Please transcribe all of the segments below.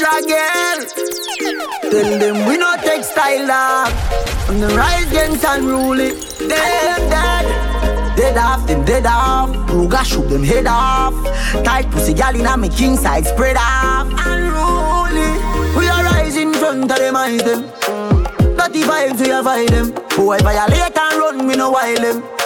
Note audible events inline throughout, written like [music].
girl. Tell them we no textile dog. On the rise against unruly. Dead, dead. Dead off, them dead off. Ruga shoot them head off. Tight pussy gal in a me king side spread off. Unruly. We are rising front of them eyes them. Dirty vibes we avoid them. Boy violate and run, we no wild them.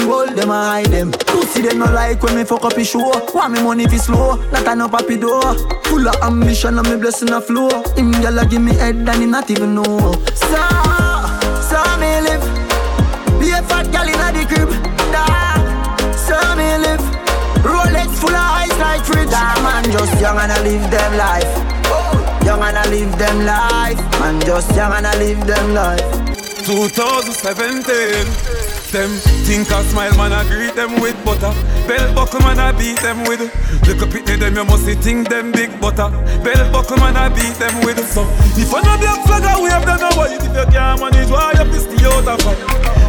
We hold them and hide them. Pussy them no like when me fuck up his show. Want me money fi slow, not a no papi door. Full of ambition and me blessing a flow. Him gyal give me head and he not even know. So, so me live. Be a fat gyal inna the crib. Da, so me live. Rolex full of ice like fridge. Da man just young and I live them life. Young and I live them life. Man just young and I live them life. 2017 them. Think a smile, man, I greet them with butter. Bell buckle, man, I beat them with. Look up at them, you must think them big butter. Bell buckle, man, I beat them with. So, if I know black flag, I wave them away. If you can't manage, why you piss the out of fight?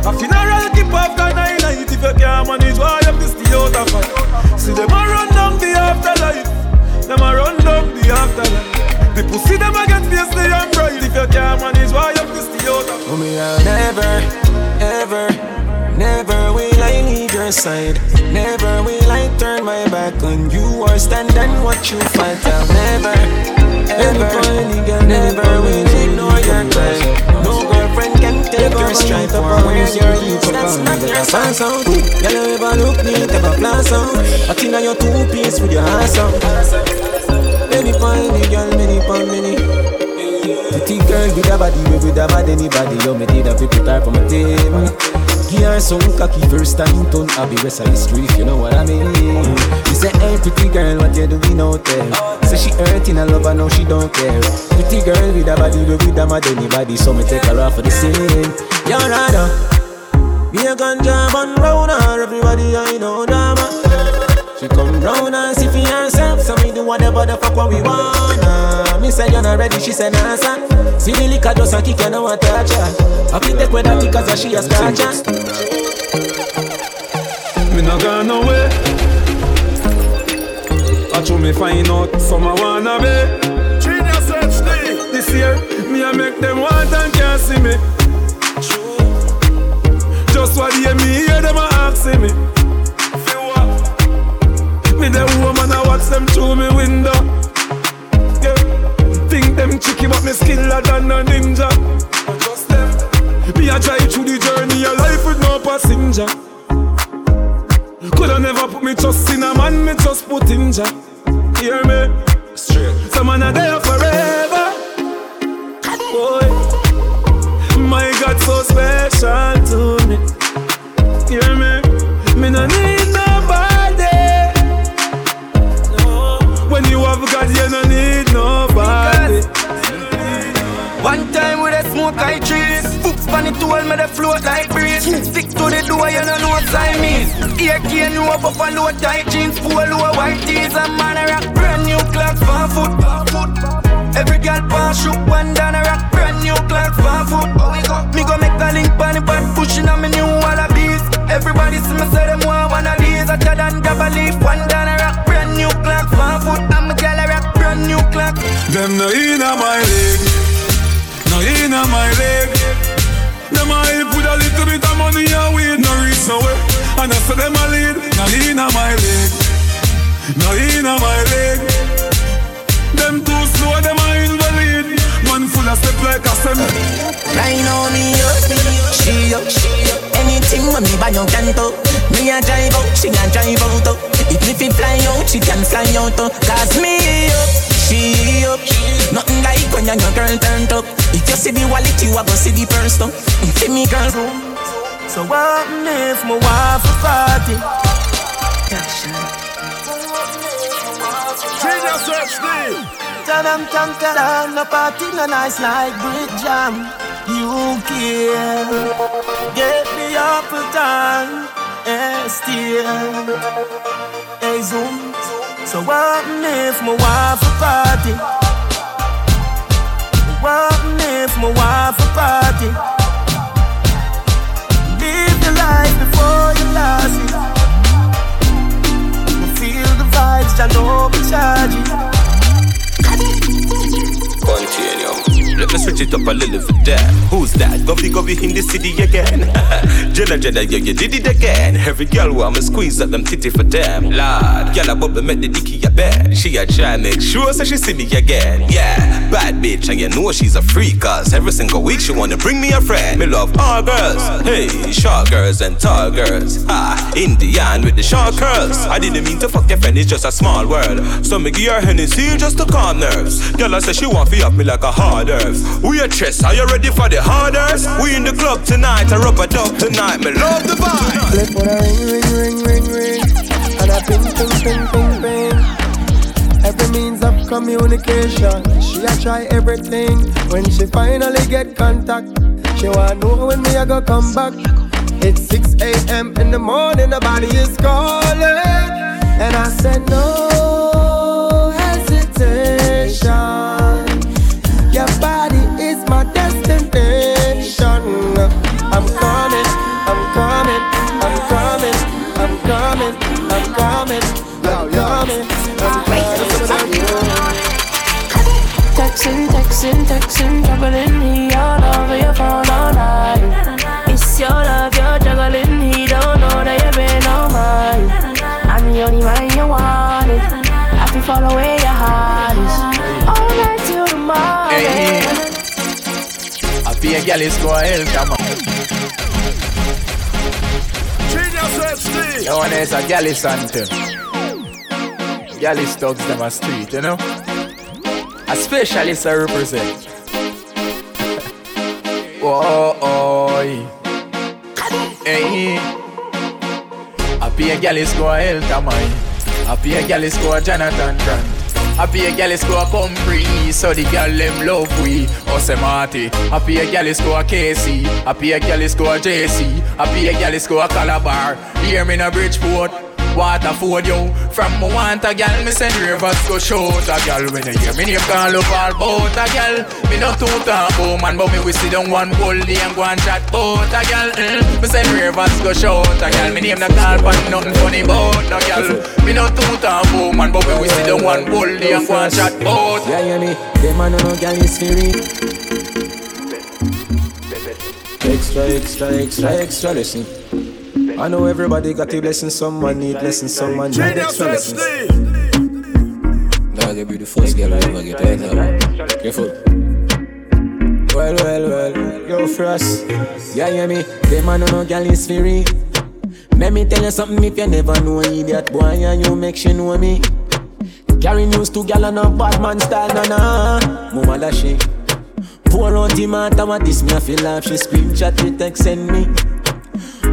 A funeral keep after nine night. If you can't manage, why you piss the out of fight? See them a run down the afterlife. Them a run down the afterlife. The pussy them a get fiercely and bright. If you can't manage, why you piss the out of fight? Oh, me, I'll never, ever Never will I leave your side. Never will I turn my back on you or stand and watch you fight. I'll never, ever, never will ignore your cry. No girlfriend can take your stripe or wear your youth. That's not your pass out. Girl, you ever look neat, ever class out. But in your two piece with your ass out. Many pony girl, many pon many. Pretty girl with a body, with a bad anybody. Yo, me did a people type on my table. Her some cocky first time turn Abby rest of history if you know what I mean? She say hey pretty girl what you doing out there? Say she hurting a love, lover now she don't care. Pretty girl with a body with a mad anybody So me take her off for the scene. You're rather Be a ganja man round her Everybody I know drama She come round and see for herself So me do whatever the fuck what we wanna Me say you're not ready she say nah son See the liquor just a kick you know what touch her I can take with that because she a scratcher. Me not gone nowhere. I try me find out some I wanna be. Genius HD. This year, me I make them want and can't see me. Just what they me hear them a asking me. Me the woman I watch them through me window. Yeah. Think them tricky but me skiller than a ninja. Me a drive through the journey of life with no passenger. Coulda never put me trust in a man, me just put in ja. Hear me? Straight. Some man are there forever. Boy, my God, so special to me. Hear me? Me no need When you you no need nobody. One time with a smoke I trees on the tool, me the float like breeze. Stick to the door, you know no Siamese. Ear cane, no buffalo tight jeans, polo white tees, and man a rock brand new clocks for foot. Every girl pass shoot one down a rock brand new clocks for foot. Me go make a link on the bad pushing on me new wallabies. Everybody see me say them want one of these. Hotter than double leaf, one down a rock brand new clocks for foot. Brand new clocks. Them no inna my leg, no inna my leg. Them a with a little bit of money weed No reach nowhere And I say them a lead. Now inna my leg. Now inna my leg. Them too slow, them a invalid. Man full of step like a sem. Right now me up, she up, she up Anything when me buy you can to Me a drive out, she a drive out. If me fly out, she can fly out. Cause me up she up. Nothing like when your girl turned up. If you see the wallet, you are gonna see the purse though. See me girl. So what if my wife a party? Genius HD. Tadam tam tadam, the party no nice like brick jam. You care, get the apple time, and eh, still, hey zoom. So what if my wife a party? What if my wife a party? Live your life before you lose it. Feel the vibes, I know we charge it. Continuum. Let me switch it up a little bit that? Govy Govy in the city again. [laughs] Jenna Jenna, yeah, you did it again. Every girl want me squeeze up them titty for them. Lord, girl a bubble make the dicky a bed. She a try make sure so she see me again. Yeah, bad bitch, and you know she's a freak. Cause every single week she wanna bring me a friend. Me love all girls. Hey, short girls and tall girls. Ah, Indian with the short curls. I didn't mean to fuck your friend, it's just a small world. So me give her Hennessy just to calm nerves. Girl, I say she want to up me like a hard earth. We a chest, are you ready for the harders? We in the club tonight, I rub a dub tonight. Me love the vibe. For a ring, ring, ring, ring, ring, and a ping, ping, ping, ping, ping. Every means of communication, she a try everything. When she finally get contact, she wanna know when me a go come back. It's 6 a.m. in the morning, the body is calling, and I said no texting, texting, juggling, he all over your phone all night. It's your love, you're juggling, he don't know that you've been on mine. I'm the only man you wanted. I can follow where your heart is. All night till the morning. Hey. I feel a girl is going hell, come on. Yo, when there's a gal is anthem. Gal is thugs them a street, you know? A specialist I represent. Oh, hey. Pay a gal is go come on. I pay a gal is go Jonathan Grant. Pay a gal is go come free, so the gal them love we. Ose Marty. Pay a gal is go Casey. I pay a gal is go JC. I pay a gal is go Calabar. Hear me in a Bridgeport. Waterford, yo. From me want a gal, me send rivers go shoot a gal. When you hear me name call up all bout a gal. Me not too talk about man, but me we sit down one whole day and go and chat bout a gal. Mm. Me send rivers go shoot a gal. Me name the call, but nothing funny bout no gal. Me not too talk about man, but me we sit down one whole day and go and chat bout. Yeah, yeah, me. Them a no no gal is free. Extra, extra, extra, extra listen. I know everybody got a blessing, someone need blessing, someone need extra lessons. Dog, you be the first girl I ever get right now. Careful. Well, well, well, yo, Frost. Yeah, yeah, me. Them a no no gal is free. Let me tell you something if you never know idiot boy and you make she know me. Carry news to gal and a bad man style, na na. Mama da she. Pour out the matter what this me I feel like she scream chat with text send me.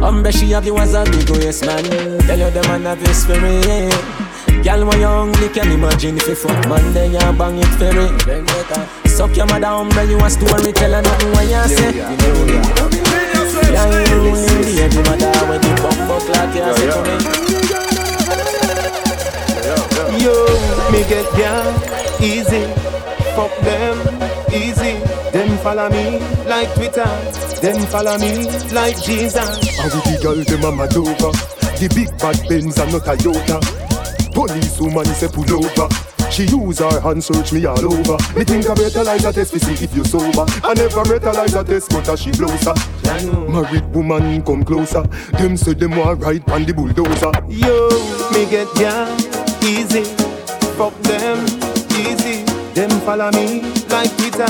Umbre she have you as a big waist man. Tell you the man have this for me. Girl when you hungry can imagine if you fuck man then you bang it for me. Suck your mother umbre you a story tell her nothing when you say. Yeah, you really the every mother when you bump up like you say to me. Yo, me get down easy. Fuck them easy. Them follow me like Twitter. Them follow me like Jesus. And with the girl them a mad over The big bad Benz and not a Toyota Police woman say pull over She use her hand search me all over Me think I metalize a test to see if you sober I never metalize a test but a she closer Married woman come closer Them say them want ride on the bulldozer Yo, me get down easy. Fuck them easy. Them follow me like Twitter.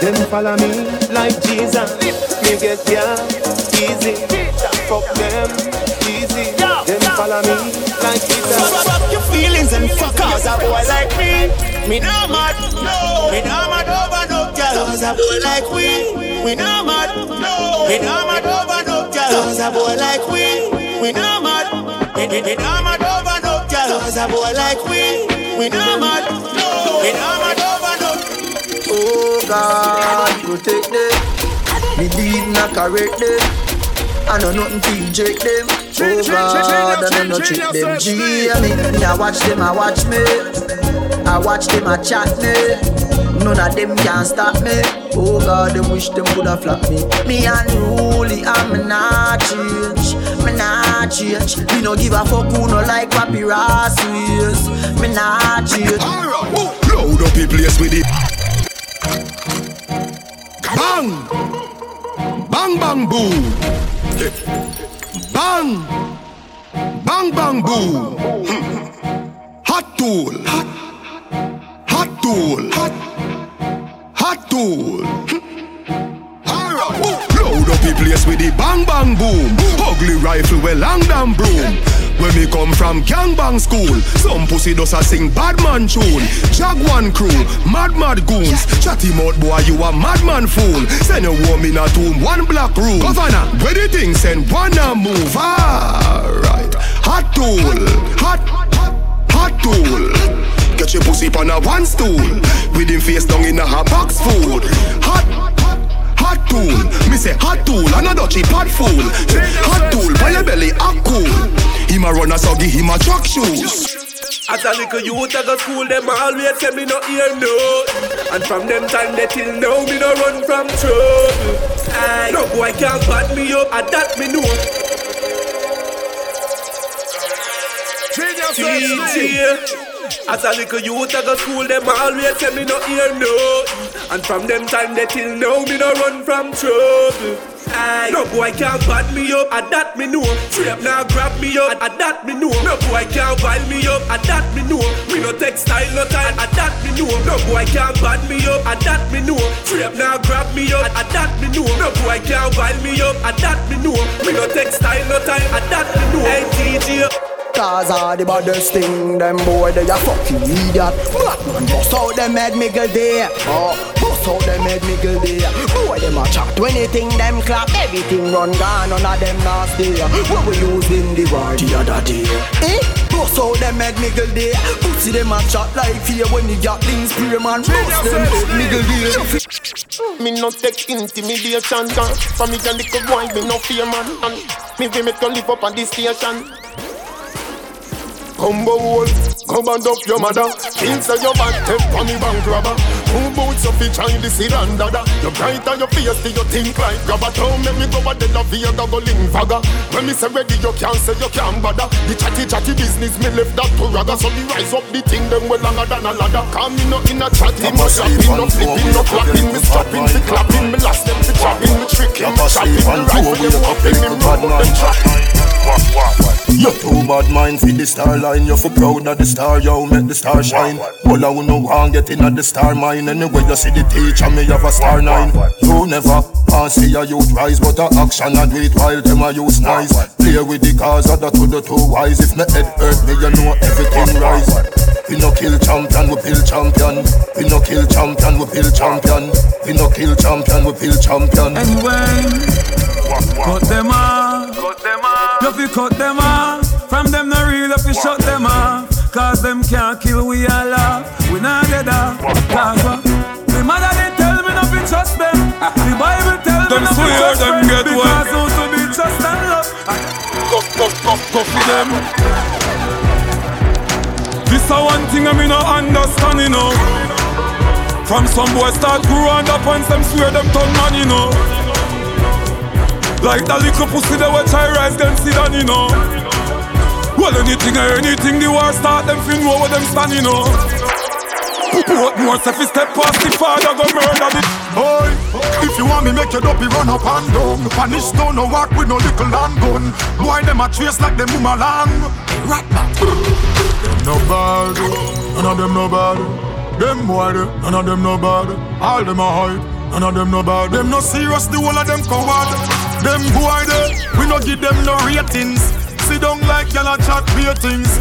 Them follow me like Jesus. Me get down easy. Fuck them easy. Them follow me like Twitter. Fuck your feelings and fuck cause a boy like me. Me not mad, no. Me not mad over no girl. Cause a boy like we. We not mad, no. Me not mad over no girl. Cause a boy like we. We not mad. Me, not mad over no girl. Cause a boy like we. We not mad, no. Me not mad over no. Oh God, protect them. Me lead not correct them. I know nothing to inject them. Oh God, I know no trick them. G, I mean, me I watch them, I watch me. I watch them, I chat me. None of them can stop me. Oh God, them wish them coulda flop me. Me unruly, I'm not change. Me not change. Me no give a fuck who no like ways. Me not change. Load up the place with it Bang! Bang bang boom! Bang! Bang bang boom! Hot tool! Hot, tool! Hot, hot tool! Load up the place with the bang bang boom! Ugly rifle with long damn broom! When me come from gangbang school, some pussy does a sing bad man tune. Jaguan crew, mad mad goons. Chatty mouth boy, you a madman fool. Send your woman a tomb, one black room. Governor, where the thing send one a move. Alright, hot tool, hot, hot tool. Get your pussy on a one stool. With him face down in a hot box food. Hot hot tool. Me say hot tool, another cheap hot fool. Hot tool, by your belly, hot cool. Him a run a so give him a truck shoes. As a little youth I go school, them always say me no hear no. And from them time they till now, me no run from trouble. Aye. No boy can't bat me up, and that me know. DJ. As a little youth I go school, them always say me no hear no. And from them time they till now, me no run from trouble. Aye. No boy can't bad me up, and that me know. Straight now grab me up, and that me know. No boy can't wild me up, and that me know. Me no textile no time, and that me know. No boy can't bad me up, and that me know. Straight now grab me up, and that me know. No boy can't wild me up, and that me know. Me no textile no time, and that me know. Hey DJ. Cause all the baddest thing, them boy, they a fucking idiot. Black man bust out them head miggle there. Oh, bust out them head miggle there. Boy, them a chat anything, them clap, everything run gone, none of them nasty. What we use in the war the other day. Eh? Bust out them head miggle there. Pussy them a chat like fear when the gatling spray man. Bust them head miggle there. Me no take intimidation, gun. For me, a little boy, me no fear man. And me we make you live up on this station. Combo hole, come and up your mother. Inside your back, take on the bank robber. Two boots of each eye, the seed and dada. You bright on your face, do you think like grabber? Don't make me go a de la via, go go link vaga. When me say ready, you can't say you can't bother. The chatty chatty business, me left that to raga. So me rise up the thing, them well longer than a ladder. Come me no in a chatting, no shopping, no flipping, no clapping. Me strapping, me clapping, me last them, me chopping, me tricking, me chopping. Me rifle, them whopping, me roll, them chopping. You too bad mind for the star line. You for proud of the star, yo, make the star shine. All I wanna want get in at the star mine. Anyway, you see the teacher, me have a star nine. You never want see a youth rise, but a action I do it while them a use nice. Play with the cars, other to the two wise. If me head hurt me, you know everything rise. We no kill champion, we pill champion. We no kill champion, we pill champion. We no kill champion, we pill champion. Anyway. Cut them off. Cut them off. You fi cut them off. From them no real, up you fi shut them off. Cause them can't kill we all tell them not to them. Because who to be trust and love. Go, go, go, go for them. This a one thing I me no understand, you know. From some boy start grow and up and them swear them turn man, you know. Like that little pussy that watch I rise them sit down, you know. Well, anything or anything, the war start them fin know where them stand, you know. What more if you step past the father, go murder the Boy, make your dopey run up and down. Punish stone no walk with no little land gun. Boy, them a trace like them boomerang. Rat back. Them no bad, none of them no bad. Them boy, none of them no bad. All them a hype, none of them no bad. Them no serious, the whole of them coward. Them boy there, we no give them no ratings. Down like y'all a chat beer things.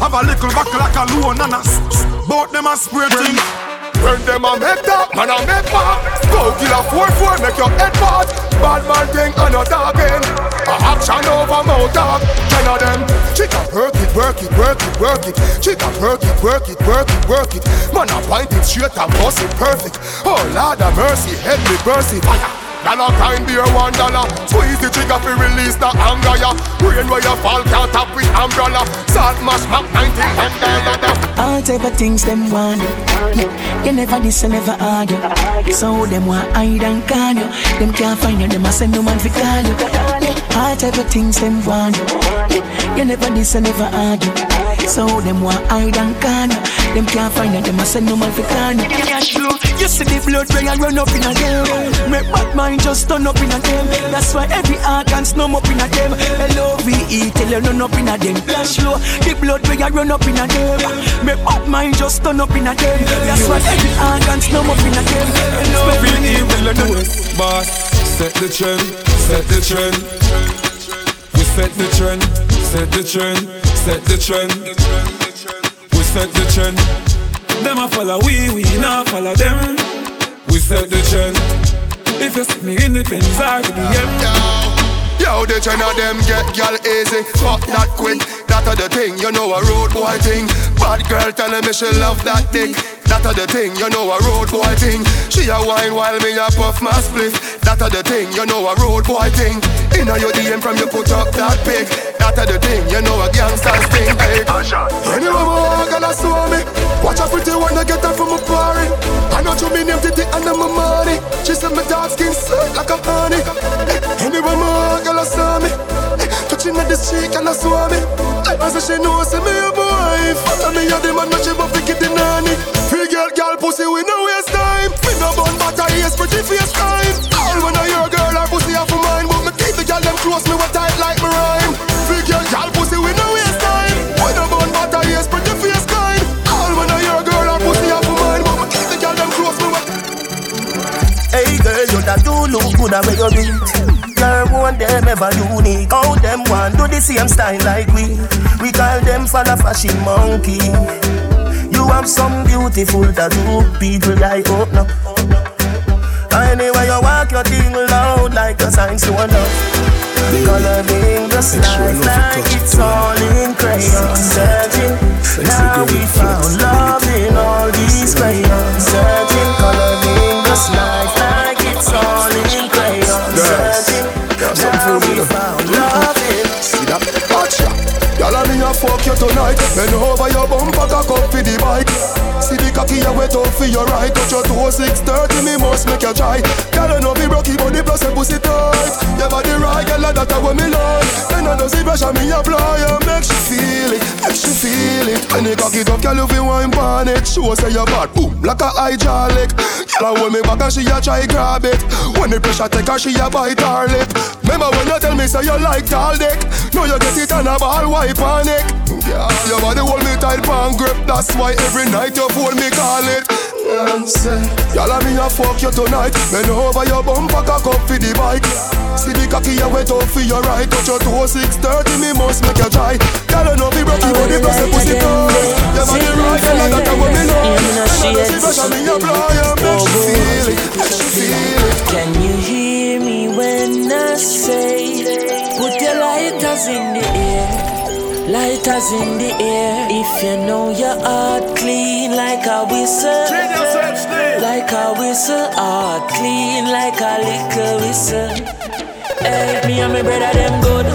Have a little back like a loan and a Both them a spray thing. When them a make that, man a make back. Go kill a 4-4, make your head part. Bad man thing and a talking. A action over mouth talk. Ten of them. Chica work it, work it, work it, work it. Chica work it, work it, work it, work it. Man a point it straight and bust it perfect. Oh Lord of mercy, head me burst it. Fire. Dollar kind beer one dollar. Squeeze the trigger fi release the anger ya Rain where you fall can't tap with umbrella. Salt mash map 19 dollar All type of things them want You. Never this and never argue. So them want hide and can you. Them can't find you, them a send no man fi call you. All type of things them want You. Never this and never argue. So them want hide and can you Them can't find it, them a send no man for can. Cash flow, you see the blood ring and run up in a them. Make bad mind just turn up in a them. That's why every organ snum up in a them. L-O-V-E, tell you run up in a them. Cash flow, the blood ring and run up in a them. Make bad mind just turn up in a them. That's why every organ snum up in a them. L-O-V-E, tell you run up. Boss, set the trend, set the trend. We set the trend, set the trend, set the trend set the trend. Them a follow we, we not follow them. We set the trend. If you see me in the Benz or the BM. Yo, the trend of them get gal easy, fuck that quick. That a the thing, you know a road boy thing. Bad girl telling me she love that dick. That a the thing, you know a road boy thing. She a wine while me a puff my spliff. That a the thing, you know a road boy thing. Inna your DM from you put up that pig. That a the thing, you know a gangster's thing. Hey. Anyway, my gonna saw me. Watch a pretty one I get her from a party. I know you me name Titi and I'm a money. She said my dark skin sweet like a honey. Anyway, my girl saw me. Touching at the cheek and I saw me. I said she know say me a boy. Tell me you're the man that she buff to get the nanny. Free girl, girl pussy we no waste time. We no bun butter, yes pretty face time. All when I hear girl her pussy off of mine, but me keep the girl them close me with tight like me rhyme. Free girl, girl look good at where you be. Girl, one them ever unique. How them want do the same style like we. We call them for the fashion monkey. You have some beautiful tattoo, people like oh no. Anyway, you walk your thing loud like a sign to enough. Coloring the life like it's all in crayon Searching, now we found tonight. Bend over your bumper, cock up for the bike. See cocky you wet up for your right. Touch your toe six thirty, me must make you try. Girl, I know be rocky, the plus a pussy tight. Your body right, girl, that a what me like. Then I know see pressure me apply, and make she feel it, make she feel it. When you cock it up, girl, you feel wine pan it. Show say you bad, boom, like a hydraulic. Girl, I hold me back and she a try grab it. When the pressure take her, she a bite her lip. Remember when you tell me say you like tall dick? Now you get it on a ball wipe on it. Your body hold me tight pan grip. That's why every night you phone me call it. Y'all me a fuck you tonight. Bend over your bumper, cock up for the bike. See the cocky you wet up for your right. Touch your toe six thirty, me must make you try. Y'all know be broke, but the plus pussy tight. Your body right, girl, like that what me know. See pressure me apply, and make she oh, oh, feel it, oh. make she feel it. Can you hear me when I say, put your lighters in the air? Lighters in the air. If you know your heart clean like a whistle, like a whistle, heart clean like a liquor whistle. Hey, me and my brother them good.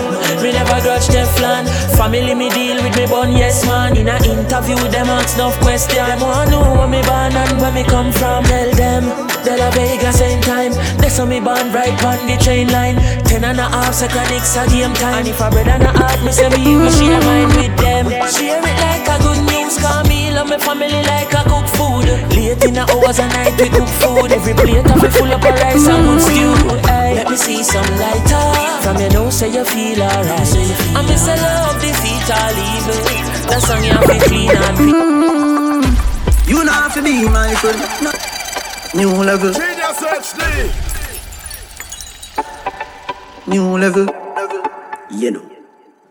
Me never grudge them Teflon. Family me deal with me bun, yes man. In a interview them ask enough question. I wanna know where me born and where me come from. Tell them that a Vegas same time. They saw me born right on the train line. Ten and a half seconds a game time. And if I brother and a half, me say me you share mine with them. Share it like a good news. Call me love me family like a cook food. Late in the hours and night we cook food. Every plate of me full up of rice and good stew. Hey, let me see some lighter. From your nose say you feel alright. I miss a love defeat all evil. That song you have to clean and be. You not have to be my friend. No. New level. New level. You know.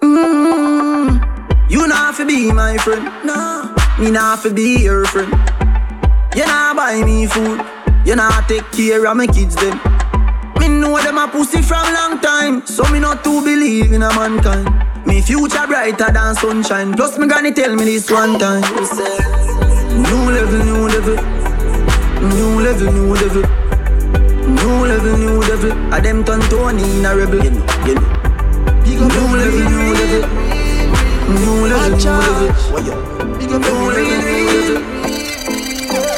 Mm. You not to be my friend. No. Me not to be your friend. You not buy me food. You not take care of my kids them. Me know them a pussy from long time, so me not to believe in a mankind. Me future brighter than sunshine. Plus me granny tell me this one time. New level, new level, new level, new level, new level, new level. A them turn Tony in a rebel. You know, you know. New level, new level, new level, new level. New level, new level.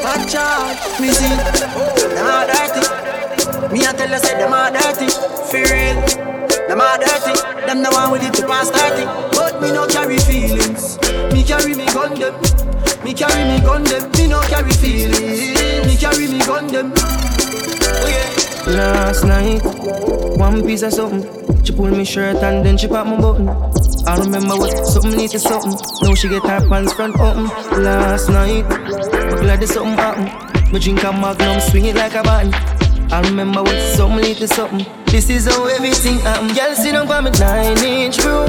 Watch out, me see, them are dirty. Me I tell you, say them are dirty. For real, them are dirty. Them the one with it to pass 30. Me no carry feelings. Me carry me gun them. Me carry me gun them, me no carry feeling. Me carry me gun them. Last night, one piece of something. She pull me shirt and then she pop my button. I remember what something need to something. Now she get her pants front open. Last night, I'm glad there's something happen. Me drink a magnum, swing it like a button. I remember what something to something. This is how everything happen. Girl, sit down on me nine inch bro.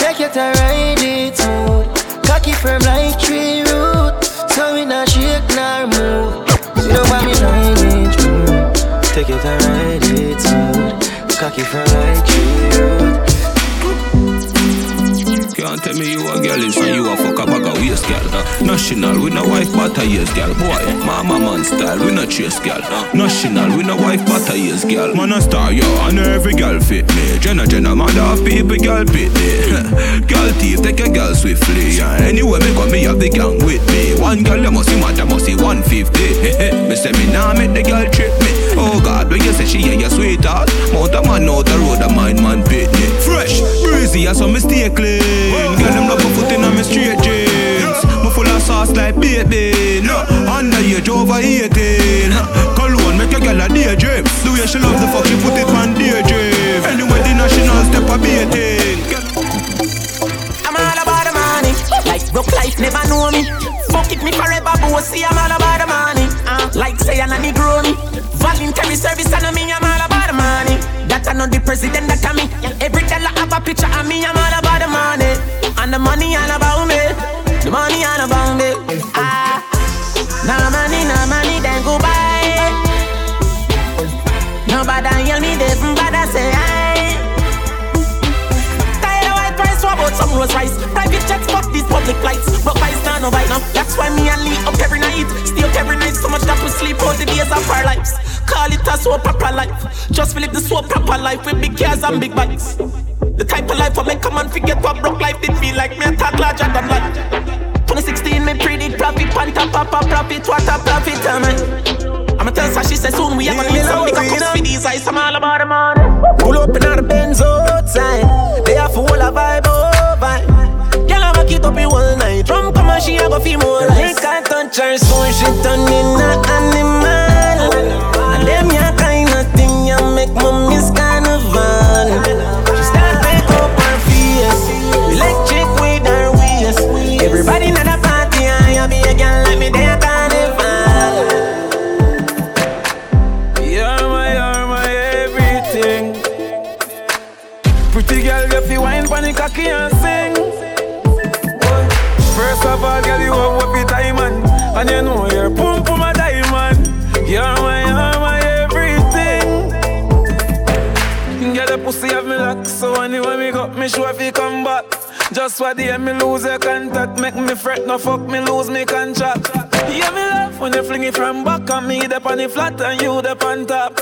Take your time, ride it smooth. Cocky firm like tree root. So we not shake nor move. Down on me nine inch bro. Take your time, ride it smooth. Cocky firm like tree root. Can't tell me you a girl is and you a fuck a bag of waist girl. Uh, national, we no wife but a years girl. Boy, mama man style, we no chase girl. Uh, national, we no wife but a years girl. Man a star, yo, and every girl fit me. Jenna Jenna, mother of people, girl fit me. [laughs] girl thief, take a girl swiftly. Yeah. Anyway, me got me have the gang with me. One girl, you must see mad, must see 150. [laughs] me say me nah make the girl trip me. Oh God, when you say she yeah, your sweetheart. Mount a man out the road, a mind man pit me. Fresh, breezy, I saw me stay clean. Girl, them love my foot in my straight jeans. Me full of sauce like baby. No, underage over 18. Cologne make a girl a daydream. The way she love the fuck, she put it on daydream. Anyway, the national step a beating. I'm all about the money. Like broke life never know me. Fuck it me forever, bossy. I'm all about the money. Uh, like say I'm me. Voluntary service and me. I'm all about the money. That I know the president that I me. Every dollar have a picture of me. I'm all about the money. And the money all about me. The money all about me. Ah, no money, no money, then go buy. Nobody hear me, they bad I say aye. Tired of white price, what about some rose rice? Private jets, fuck these public flights. Broke by stand no bite now. That's why me that we sleep all the days of our lives. Call it a so proper life. Just live the so proper life with big cars and big bikes. The type of life I make come and forget what broke life did feel like. Me a talk larger than life. 2016, me predict profit, panta papa profit, what a profit, eh, am I? I'ma tell her, she said soon we are gonna need some bigger cups for these eyes. I'm all about the money. Pull up in our Benz outside. They are full of vibe, oh vibe. Up in one night. Drum come and she a go feel more like. Lick I touch her, so she turn in a animal. And them ya kind of thing ya make me miss carnival. Just what the me lose your contact, make me fret, no fuck me lose me contract. Yeah, me love when you fling it from back and me up on the flat and you up on top.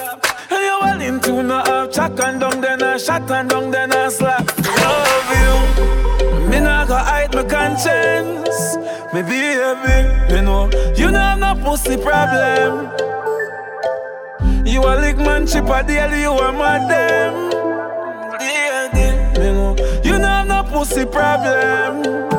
And you well into no half chuck and down then I shot and down then I slap. Love you, me not go hide my conscience. Me baby, me know you know have no pussy problem. You a lick man chip a deal, you a madam. Pussy problem,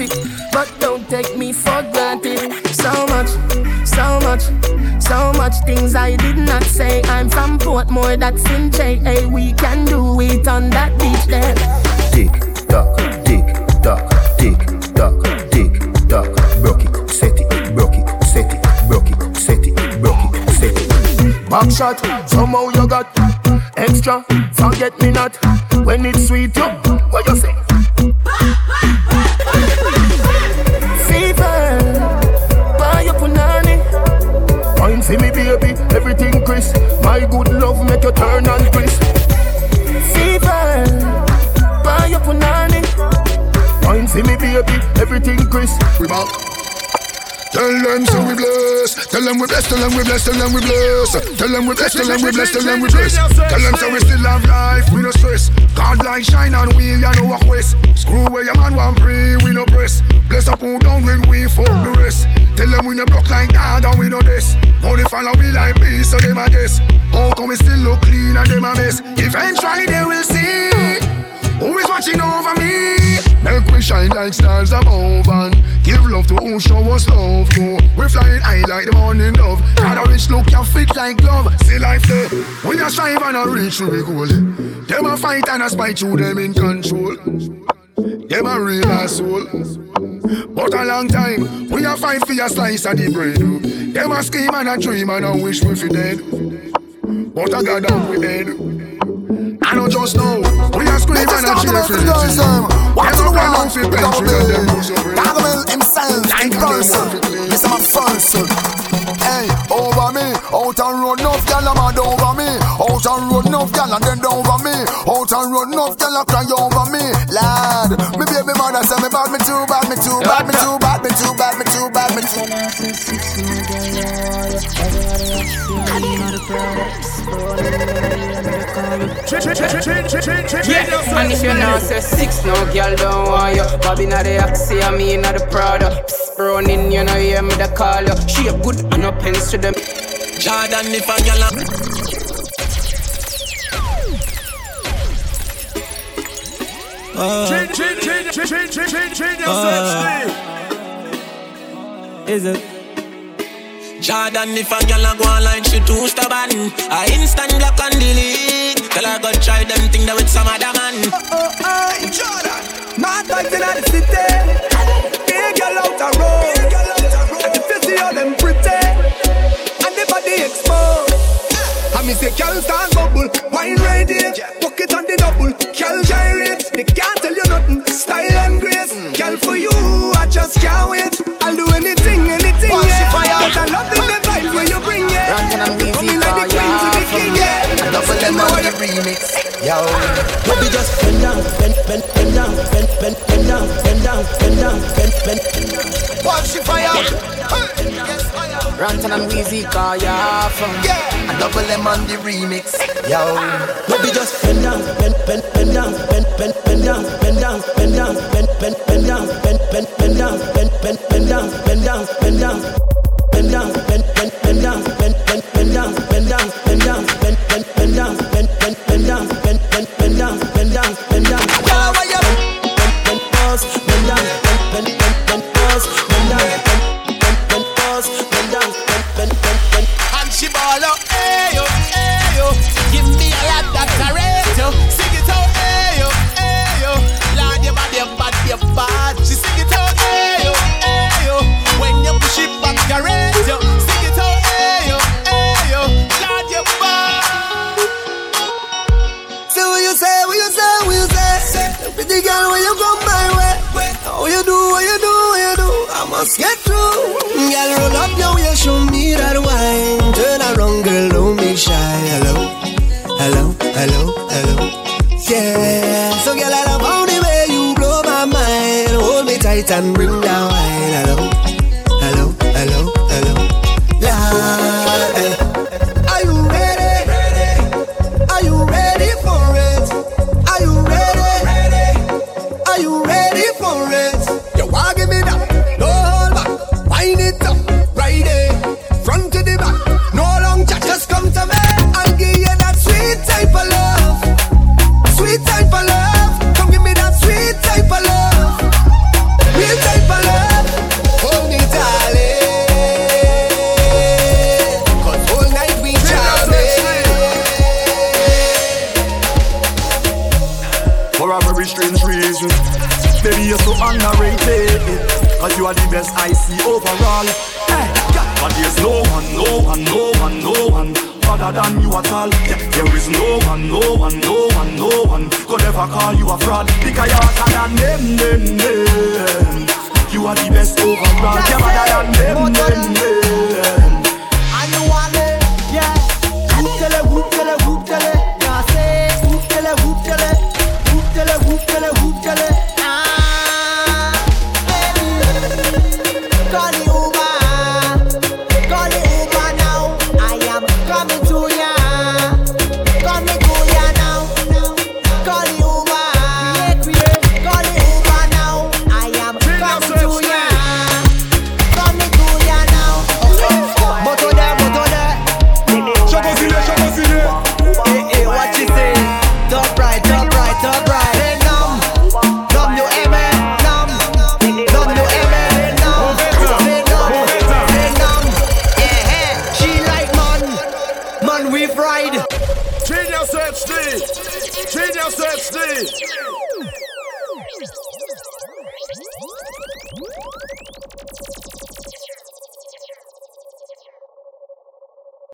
it. But don't take me for granted. So much, so much, so much things I did not say. I'm from Portmore, that's in JA. We can do it on that beach there. Tick tock, tick tock, tick tock, tick tock. Broke it, set it, broke it, set it, broke it, set it, broke it, set it. Back shot, somehow you got extra. Forget me not when it's sweet. You, what you say? You turn and crisp. Fever, buy your punani. Wine for me, baby, everything crisp. We back. Tell them so we bless. Tell them we bless. Tell them we bless. Tell them we bless. Tell them we bless. Tell them we bless. Tell them we bless. Tell them so we still have life. We no stress. God light shine on we. You know what west. Screw where your man want pray. We no press. Bless up who down when we fuck the rest. Tell them we no block like God and we no this. Only follow we like me so them a guess. How come we still look clean and them a mess? Eventually they will see. Who is watching over me? Make we shine like stars above and give love to who show us love. No, we flying high like the morning dove. Got a rich look, you fit like glove. See life there. We a strive and a reach to the goal. Them a fight and a spite you, them in control. Them a real asshole. But a long time, we a fight for your slice of the bread. Them a scheme and a dream and a wish we fi dead. But I got down with head. I know just know We are screaming and cheer for the team Watch Them the a run world out for country and them lose your brain Gargamel himself. In person This is my first. Hey, over me. Out and road enough gal a mad over me. Out and road enough gal and then over me. Out and road enough gal a cry over me. Lad, me baby mother say me bad me too bad me too bad me too bad me too bad me too bad me too Yeah, and if you now say six, no girl don't want you. Bobby not the Axie, I mean not the Prada. Psst, running, you know hear me the call you. She a good and no pens to them. Jordan, if a girl a Change, change, change, change, change, change, change, change Uh. Is it? Jordan, if a girl a go on like she too stubborn I instant block and delete Tell her go try them thing that with some other man Oh, oh, oh Jordan. Mad vibes in the city. Big girl out the road. And if you see how them pretty, and the body exposed. Ah. I me say, girl stand bubble, wine radiate, pocket on the double, girl gyrate. They can't tell you nothing, style and grace. Mm. Girl for you, I just can't remix Yo No be just bend down, bend, bend, bend down, bend, bend, bend down, bend down, bend down, bend, bend, bend down. Watch the fire Ranton and Weezy call ya from. Yeah And double them on the remix Yo No be just bend down, bend, bend, bend down, bend, bend, bend down, bend down, bend down, bend, bend, bend down, bend, bend, bend down, bend, bend, bend down,